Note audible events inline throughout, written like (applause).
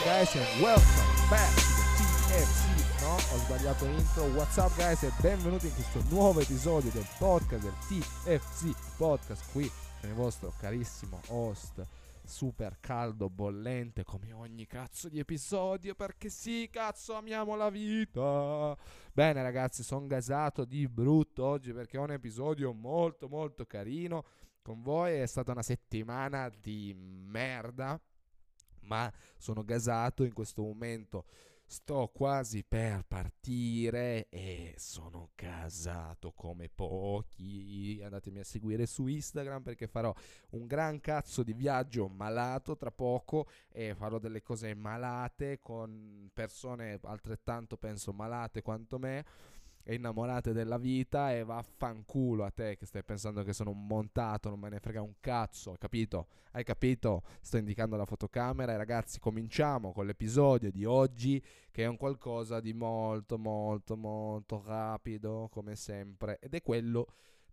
up guys and welcome back to TFC No, ho sbagliato intro. What's up guys e benvenuti in questo nuovo episodio del podcast del TFC Podcast Qui con il vostro carissimo host super caldo, bollente come ogni cazzo di episodio perché sì, cazzo, amiamo la vita. Bene ragazzi, sono gasato di brutto oggi perché ho un episodio molto molto carino con voi, è stata una settimana di merda, ma sono gasato in questo momento Sto quasi per partire e sono casato come pochi. Andatemi a seguire su Instagram perché farò un gran cazzo di viaggio malato tra poco e farò delle cose malate con persone altrettanto penso malate quanto me e innamorate della vita e vaffanculo a te che stai pensando che sono un montato, non me ne frega un cazzo, capito? Hai capito? Sto indicando la fotocamera e ragazzi cominciamo con l'episodio di oggi che è un qualcosa di molto molto molto rapido come sempre ed è quello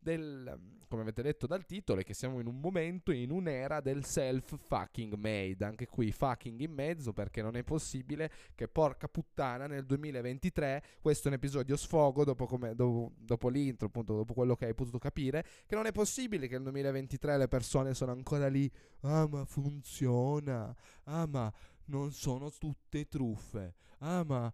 del, come avete letto dal titolo, è che siamo in un momento, in un'era del self fucking made. Anche qui fucking in mezzo perché non è possibile che porca puttana nel 2023, questo è un episodio sfogo dopo, come, dopo, dopo l'intro, appunto, dopo quello che hai potuto capire, che non è possibile che nel 2023 le persone sono ancora lì, ah ma funziona, ah ma non sono tutte truffe, ah ma...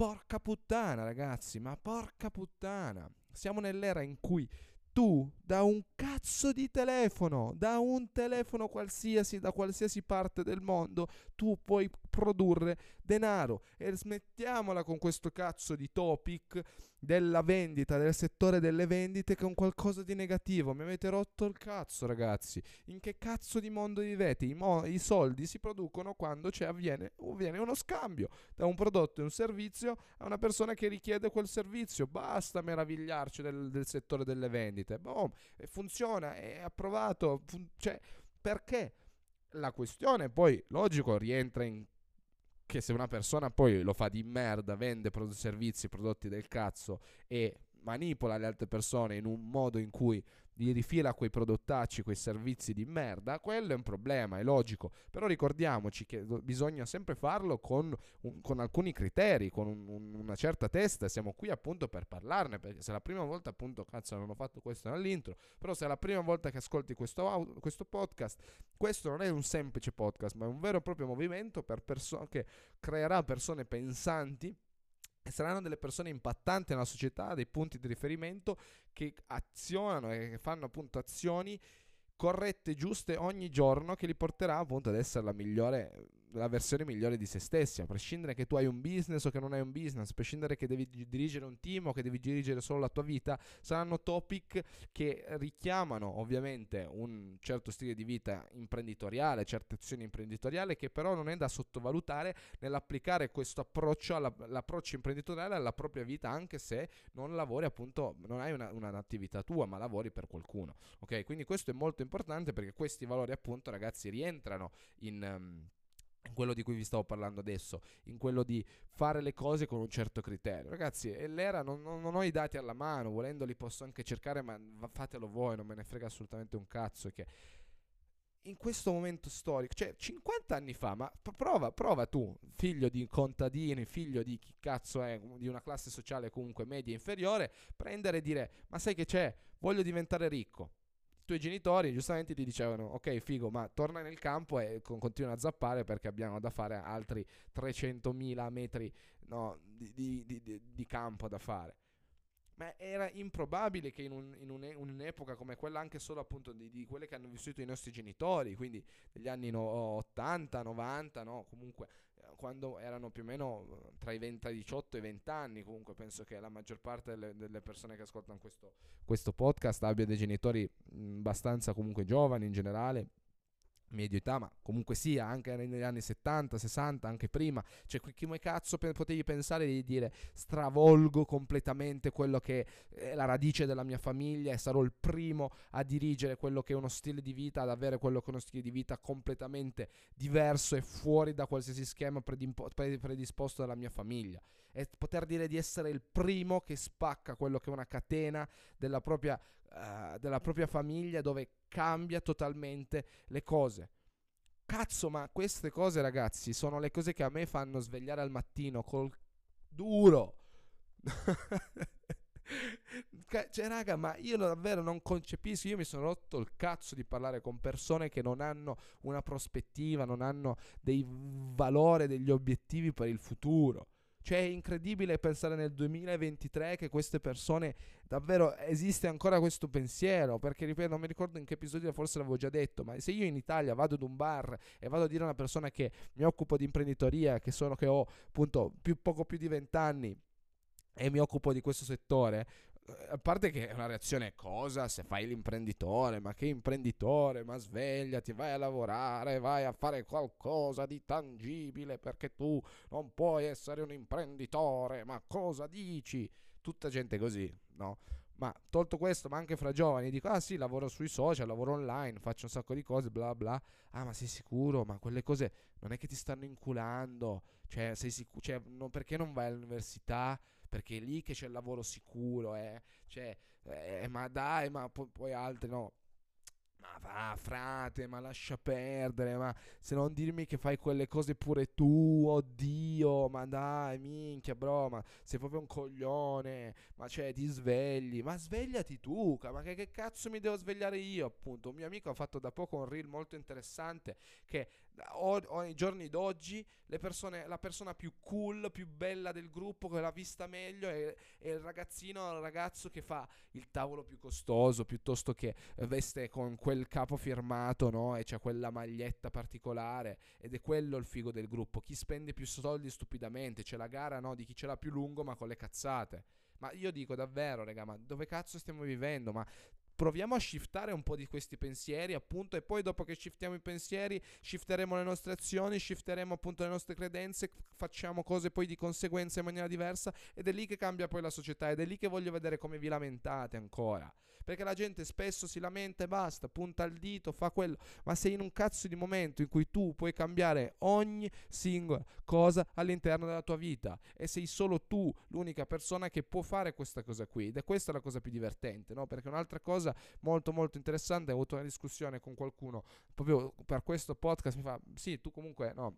Porca puttana, ragazzi, ma porca puttana. Siamo nell'era in cui tu da un cazzo di telefono, da un telefono qualsiasi, da qualsiasi parte del mondo, tu puoi produrre denaro. E smettiamola con questo cazzo di topic della vendita, del settore delle vendite che è un qualcosa di negativo. Mi avete rotto il cazzo, ragazzi. In che cazzo di mondo vivete? I, mo- i soldi si producono quando avviene, avviene uno scambio da un prodotto e un servizio a una persona che richiede quel servizio. Basta meravigliarci del, del settore delle vendite. Boom, funziona, è approvato. Fun- cioè, perché? La questione poi, logico, rientra in che se una persona poi lo fa di merda, vende servizi, prodotti del cazzo e manipola le altre persone in un modo in cui gli rifila quei prodottacci, quei servizi di merda, quello è un problema, è logico. Però ricordiamoci che bisogna sempre farlo con, un, con alcuni criteri, con un, un, una certa testa. Siamo qui appunto per parlarne, perché se è la prima volta, appunto, cazzo, non ho fatto questo nell'intro, però se è la prima volta che ascolti questo, questo podcast, questo non è un semplice podcast, ma è un vero e proprio movimento per perso- che creerà persone pensanti saranno delle persone impattanti nella società, dei punti di riferimento che azionano e che fanno appunto azioni corrette, giuste ogni giorno che li porterà appunto ad essere la migliore la versione migliore di se stessi, a prescindere che tu hai un business o che non hai un business, a prescindere che devi dirigere un team o che devi dirigere solo la tua vita, saranno topic che richiamano ovviamente un certo stile di vita imprenditoriale, certe azioni imprenditoriali, che però non è da sottovalutare nell'applicare questo approccio, l'approccio imprenditoriale alla propria vita, anche se non lavori appunto, non hai una, un'attività tua, ma lavori per qualcuno. Ok, quindi questo è molto importante perché questi valori appunto ragazzi rientrano in... Um, in quello di cui vi stavo parlando adesso, in quello di fare le cose con un certo criterio. Ragazzi, l'era non, non, non ho i dati alla mano, volendo li posso anche cercare, ma fatelo voi, non me ne frega assolutamente un cazzo. Che in questo momento storico, cioè 50 anni fa, ma prova, prova tu, figlio di contadini, figlio di chi cazzo è, di una classe sociale comunque media inferiore, prendere e dire, ma sai che c'è, voglio diventare ricco tuoi genitori giustamente ti dicevano ok figo ma torna nel campo e con, continua a zappare perché abbiamo da fare altri 300.000 metri no, di, di, di, di, campo da fare. Ma era improbabile che in, un, in un, un'epoca come quella, anche solo appunto di, quelle che hanno vissuto i nostri genitori, quindi negli anni no, 80, 90, no, comunque quando erano più o meno eh, tra i 20, 18 e i 20 anni, comunque penso che la maggior parte delle, delle persone che ascoltano questo, questo podcast abbia dei genitori abbastanza comunque giovani in generale, medio età, ma comunque sia, anche negli anni 70, 60, anche prima, cioè come cazzo potevi pensare di dire stravolgo completamente quello che è la radice della mia famiglia e sarò il primo a dirigere quello che è uno stile di vita, ad avere quello che è uno stile di vita completamente diverso e fuori da qualsiasi schema predisposto dalla mia famiglia e poter dire di essere il primo che spacca quello che è una catena della propria, uh, della propria famiglia dove cambia totalmente le cose. Cazzo, ma queste cose, ragazzi, sono le cose che a me fanno svegliare al mattino col duro. (laughs) cioè, raga, ma io davvero non concepisco. Io mi sono rotto il cazzo di parlare con persone che non hanno una prospettiva, non hanno dei valori, degli obiettivi per il futuro. Cioè è incredibile pensare nel 2023 che queste persone davvero esiste ancora questo pensiero, perché ripeto, non mi ricordo in che episodio forse l'avevo già detto, ma se io in Italia vado ad un bar e vado a dire a una persona che mi occupo di imprenditoria, che sono che ho appunto più, poco più di vent'anni e mi occupo di questo settore, a parte che è una reazione cosa se fai l'imprenditore, ma che imprenditore, ma svegliati, vai a lavorare, vai a fare qualcosa di tangibile perché tu non puoi essere un imprenditore, ma cosa dici? Tutta gente così, no? Ma tolto questo, ma anche fra giovani, dico, ah sì, lavoro sui social, lavoro online, faccio un sacco di cose, bla bla. Ah, ma sei sicuro? Ma quelle cose non è che ti stanno inculando? Cioè, sei sicuro? Cioè, no, perché non vai all'università? Perché è lì che c'è il lavoro sicuro, eh. Cioè, eh, ma dai, ma poi, poi altri no. Ma va, frate, ma lascia perdere, ma se non dirmi che fai quelle cose pure tu, oddio, ma dai, minchia, bro, ma sei proprio un coglione, ma cioè ti svegli, ma svegliati tu, ma che, che cazzo mi devo svegliare io, appunto. Un mio amico ha fatto da poco un reel molto interessante che o, o nei giorni d'oggi persone, la persona più cool, più bella del gruppo, che l'ha vista meglio, è, è il ragazzino, il ragazzo che fa il tavolo più costoso, piuttosto che veste con quel capo firmato, no? E c'è quella maglietta particolare, ed è quello il figo del gruppo. Chi spende più soldi stupidamente, c'è la gara, no? Di chi ce l'ha più lungo, ma con le cazzate. Ma io dico davvero, raga, ma dove cazzo stiamo vivendo? Ma proviamo a shiftare un po' di questi pensieri, appunto, e poi dopo che shiftiamo i pensieri, shifteremo le nostre azioni, shifteremo appunto le nostre credenze, facciamo cose poi di conseguenza in maniera diversa ed è lì che cambia poi la società ed è lì che voglio vedere come vi lamentate ancora. Perché la gente spesso si lamenta e basta, punta il dito, fa quello, ma sei in un cazzo di momento in cui tu puoi cambiare ogni singola cosa all'interno della tua vita e sei solo tu l'unica persona che può fare questa cosa qui ed è questa la cosa più divertente, no? Perché un'altra cosa cosa molto molto interessante, ho avuto una discussione con qualcuno proprio per questo podcast, mi fa, sì, tu comunque no,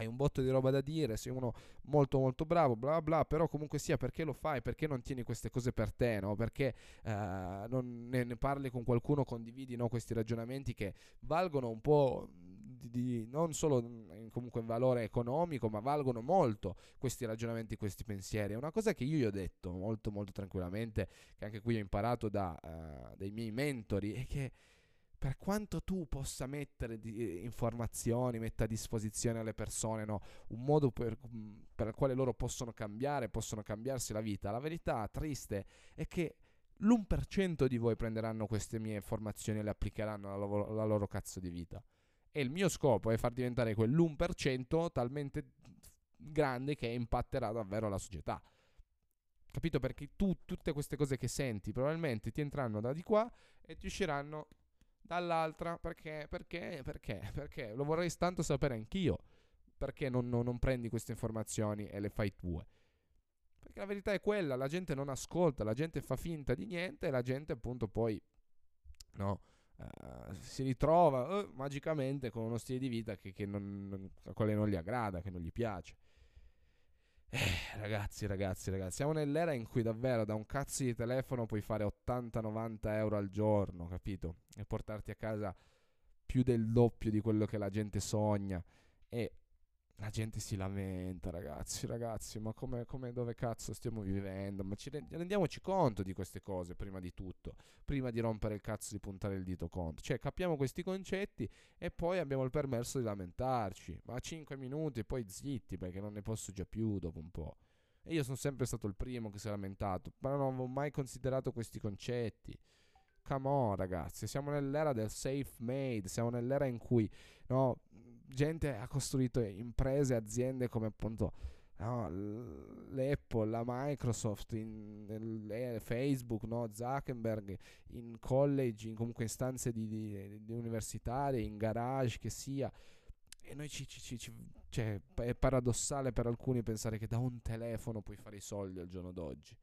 hai un botto di roba da dire, sei uno molto molto bravo, bla bla, però comunque sia perché lo fai, perché non tieni queste cose per te, no? Perché eh, non ne, ne, parli con qualcuno, condividi no, questi ragionamenti che valgono un po' di, di, non solo comunque in valore economico, ma valgono molto questi ragionamenti, questi pensieri. È una cosa che io gli ho detto molto molto tranquillamente, che anche qui ho imparato da, uh, dai miei mentori, è che per quanto tu possa mettere eh, informazioni, metta a disposizione alle persone no? un modo per, mm, per il quale loro possono cambiare, possono cambiarsi la vita, la verità triste è che l'1% di voi prenderanno queste mie informazioni e le applicheranno alla loro, alla loro cazzo di vita. E il mio scopo è far diventare quell'1% talmente grande che impatterà davvero la società. Capito? Perché tu tutte queste cose che senti probabilmente ti entreranno da di qua e ti usciranno dall'altra perché, perché, perché, perché lo vorrei tanto sapere anch'io. Perché non, non, non prendi queste informazioni e le fai tue? Perché la verità è quella, la gente non ascolta, la gente fa finta di niente e la gente appunto poi no, uh, si ritrova uh, magicamente con uno stile di vita che, che non, a quale non gli aggrada, che non gli piace. Eh, ragazzi, ragazzi, ragazzi, siamo nell'era in cui davvero da un cazzo di telefono puoi fare 80-90 euro al giorno, capito? E portarti a casa più del doppio di quello che la gente sogna. E la gente si lamenta, ragazzi, ragazzi, ma come, come dove cazzo stiamo vivendo? Ma ci rendiamoci conto di queste cose prima di tutto, prima di rompere il cazzo di puntare il dito contro. Cioè, capiamo questi concetti e poi abbiamo il permesso di lamentarci. Ma 5 minuti e poi zitti, perché non ne posso già più dopo un po'. E io sono sempre stato il primo che si è lamentato, ma non avevo mai considerato questi concetti. Come on, ragazzi, siamo nell'era del safe made, siamo nell'era in cui, no, gente ha costruito imprese, aziende come appunto no, l'Apple, la Microsoft, in, in, Facebook, no, Zuckerberg, in college, in comunque in stanze di, di, di universitarie, in garage, che sia. E noi ci, ci, ci, cioè, è paradossale per alcuni pensare che da un telefono puoi fare i soldi al giorno d'oggi.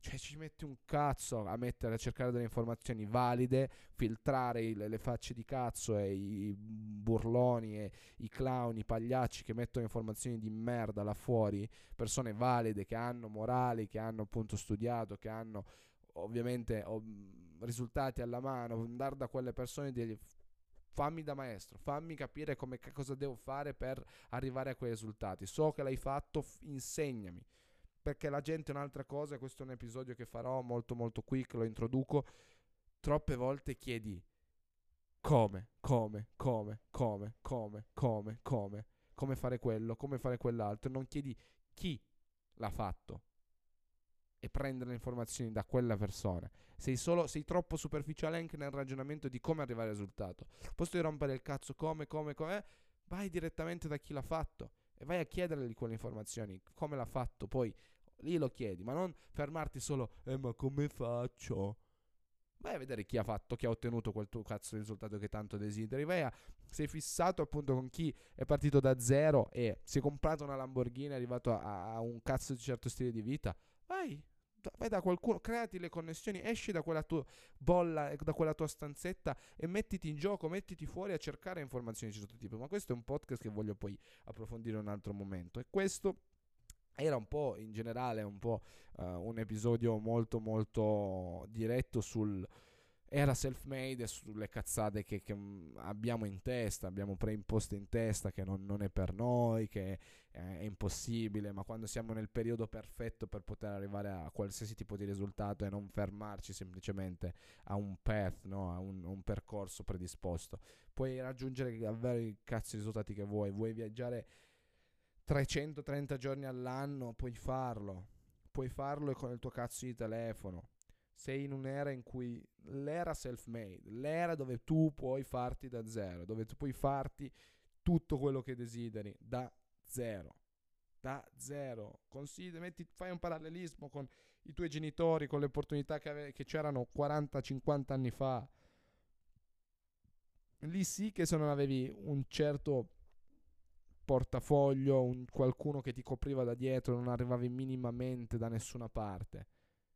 Cioè, ci metti un cazzo a mettere a cercare delle informazioni valide, filtrare i, le facce di cazzo e i burloni e i clown, i pagliacci che mettono informazioni di merda là fuori, persone valide che hanno morali, che hanno appunto studiato, che hanno ovviamente oh, risultati alla mano, andare da quelle persone e dirgli fammi da maestro, fammi capire come, cosa devo fare per arrivare a quei risultati. So che l'hai fatto, insegnami perché la gente è un'altra cosa, questo è un episodio che farò molto molto quick, lo introduco, troppe volte chiedi come, come, come, come, come, come, come, come fare quello, come fare quell'altro, non chiedi chi l'ha fatto e prendere le informazioni da quella persona. Sei, solo, sei troppo superficiale anche nel ragionamento di come arrivare al risultato. Posto di rompere il cazzo come, come, come, vai direttamente da chi l'ha fatto e vai a chiedergli quelle informazioni, come l'ha fatto, poi lì lo chiedi, ma non fermarti solo, eh ma come faccio? Vai a vedere chi ha fatto, chi ha ottenuto quel tuo cazzo di risultato che tanto desideri. Vai a, sei fissato appunto con chi è partito da zero e si è comprato una Lamborghini, è arrivato a, a un cazzo di certo stile di vita. Vai, vai da qualcuno, creati le connessioni, esci da quella tua bolla, da quella tua stanzetta e mettiti in gioco, mettiti fuori a cercare informazioni di certo tipo. Ma questo è un podcast che voglio poi approfondire in un altro momento. E questo era un po' in generale un po' uh, un episodio molto molto diretto sul era self-made e sulle cazzate che, che mm, abbiamo in testa, abbiamo preimposte in testa che non, non è per noi, che eh, è impossibile, ma quando siamo nel periodo perfetto per poter arrivare a qualsiasi tipo di risultato e non fermarci semplicemente a un path, no? a un, un percorso predisposto, puoi raggiungere davvero i cazzo risultati che vuoi, vuoi viaggiare 330 giorni all'anno puoi farlo. Puoi farlo con il tuo cazzo di telefono. Sei in un'era in cui l'era self-made, l'era dove tu puoi farti da zero, dove tu puoi farti tutto quello che desideri da zero. Da zero. Considera, metti, fai un parallelismo con i tuoi genitori, con le opportunità che, ave- che c'erano 40-50 anni fa. Lì sì che se non avevi un certo portafoglio, un, qualcuno che ti copriva da dietro, non arrivavi minimamente da nessuna parte.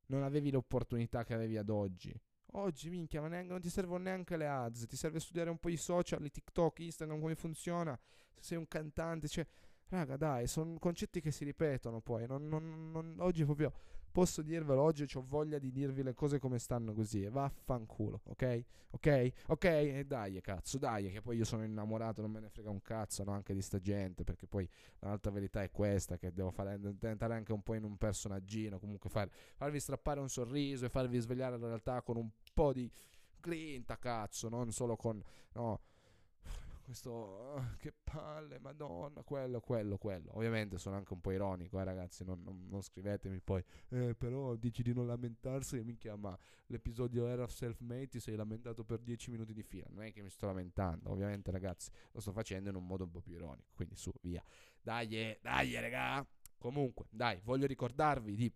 Non avevi l'opportunità che avevi ad oggi. Oggi, minchia, ma neanche, non ti servono neanche le ads, ti serve studiare un po' i social, i TikTok, Instagram, come funziona. Se sei un cantante, cioè, raga, dai, sono concetti che si ripetono poi. Non, non, non, oggi proprio posso dirvelo oggi, ho voglia di dirvi le cose come stanno così. E vaffanculo, ok? Ok? Ok? E dai, cazzo, dai, che poi io sono innamorato, non me ne frega un cazzo, no? Anche di sta gente, perché poi l'altra verità è questa, che devo fare, diventare anche un po' in un personaggino, comunque far, farvi strappare un sorriso e farvi svegliare la realtà con un po' di glinta, cazzo, non solo con... No, questo oh, che palle, madonna, quello, quello, quello. Ovviamente sono anche un po' ironico, eh ragazzi, non, non, non scrivetemi poi, eh, però dici di non lamentarsi, e minchia, ma l'episodio era self-made, ti sei lamentato per 10 minuti di fila, non è che mi sto lamentando, ovviamente ragazzi, lo sto facendo in un modo un po' più ironico, quindi su, via. Dai, dai, raga. Comunque, dai, voglio ricordarvi di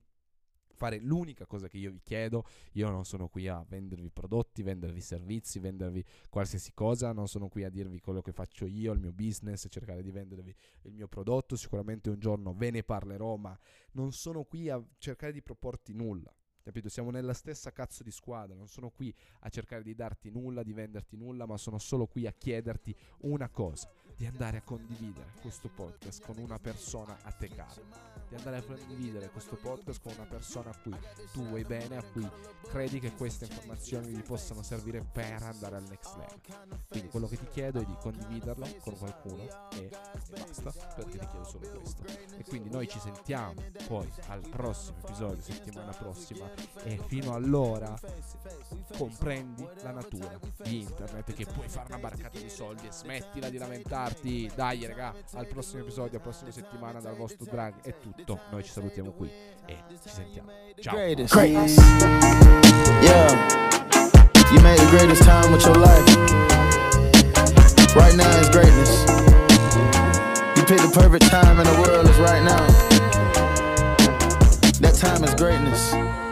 fare l'unica cosa che io vi chiedo. Io non sono qui a vendervi prodotti, vendervi servizi, vendervi qualsiasi cosa, non sono qui a dirvi quello che faccio io, il mio business, cercare di vendervi il mio prodotto. Sicuramente un giorno ve ne parlerò, ma non sono qui a cercare di proporti nulla. Capito? Siamo nella stessa cazzo di squadra, non sono qui a cercare di darti nulla, di venderti nulla, ma sono solo qui a chiederti una cosa, di andare a condividere questo podcast con una persona a te cara di andare a condividere questo podcast con una persona a cui tu vuoi bene, a cui credi che queste informazioni vi possano servire per andare al next level. Quindi quello che ti chiedo è di condividerlo con qualcuno e, e basta, perché ti chiedo solo questo. E quindi noi ci sentiamo poi al prossimo episodio, settimana prossima, e fino allora comprendi la natura di internet che puoi fare una barcata di soldi e smettila di lamentarti. Dai raga, al prossimo episodio, alla prossima settimana dal vostro drag è tutto tutto. Noi ci salutiamo qui e ci sentiamo. Ciao. Yeah. You made the greatest time with your life. Right now is greatness. You picked the perfect time in the world is right now. That time is greatness.